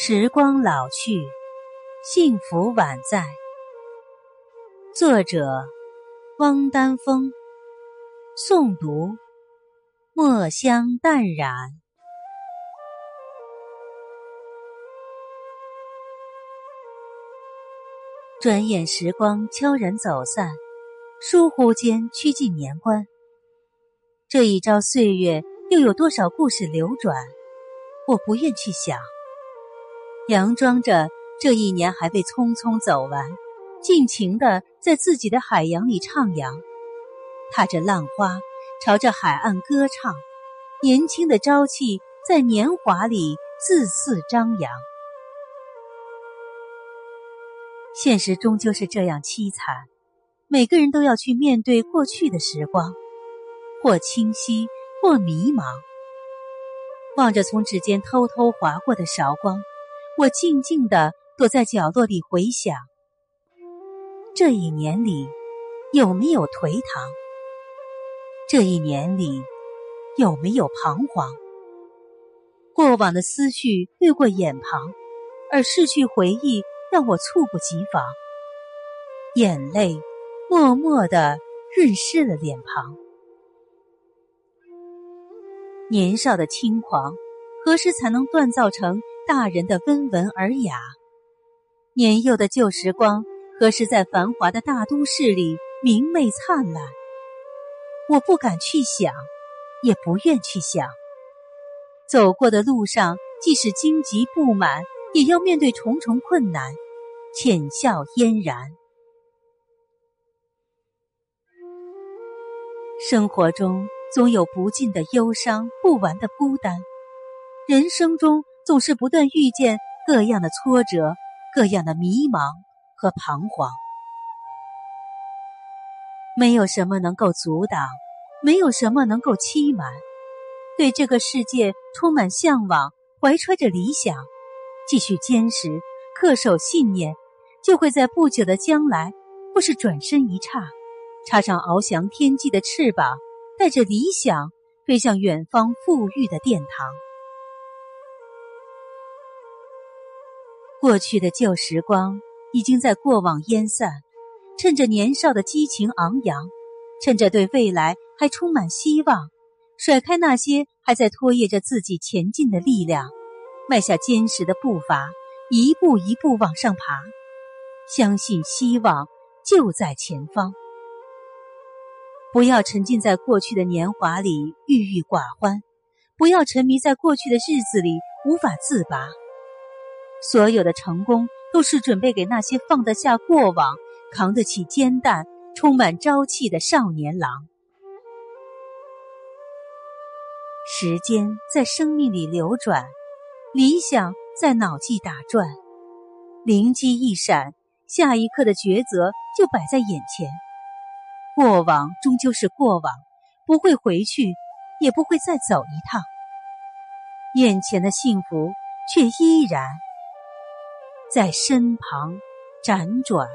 时光老去，幸福宛在。作者：汪丹峰。诵读：墨香淡然。转眼时光悄然走散，疏忽间趋近年关。这一朝岁月，又有多少故事流转？我不愿去想。佯装着这一年还未匆匆走完，尽情的在自己的海洋里徜徉，踏着浪花，朝着海岸歌唱，年轻的朝气在年华里自肆张扬。现实终究是这样凄惨，每个人都要去面对过去的时光，或清晰，或迷茫。望着从指尖偷偷划过的韶光。我静静的躲在角落里回想，这一年里有没有颓唐？这一年里有没有彷徨？过往的思绪掠过眼旁，而逝去回忆让我猝不及防，眼泪默默的润湿了脸庞。年少的轻狂，何时才能锻造成？大人的温文尔雅，年幼的旧时光，何时在繁华的大都市里明媚灿烂？我不敢去想，也不愿去想。走过的路上，即使荆棘布满，也要面对重重困难，浅笑嫣然。生活中总有不尽的忧伤，不完的孤单，人生中。总是不断遇见各样的挫折，各样的迷茫和彷徨。没有什么能够阻挡，没有什么能够欺瞒。对这个世界充满向往，怀揣着理想，继续坚持，恪守信念，就会在不久的将来，或是转身一刹，插上翱翔天际的翅膀，带着理想飞向远方富裕的殿堂。过去的旧时光已经在过往烟散，趁着年少的激情昂扬，趁着对未来还充满希望，甩开那些还在拖曳着自己前进的力量，迈下坚实的步伐，一步一步往上爬，相信希望就在前方。不要沉浸在过去的年华里郁郁寡欢，不要沉迷在过去的日子里无法自拔。所有的成功都是准备给那些放得下过往、扛得起肩担、充满朝气的少年郎。时间在生命里流转，理想在脑际打转，灵机一闪，下一刻的抉择就摆在眼前。过往终究是过往，不会回去，也不会再走一趟。眼前的幸福却依然。在身旁辗转。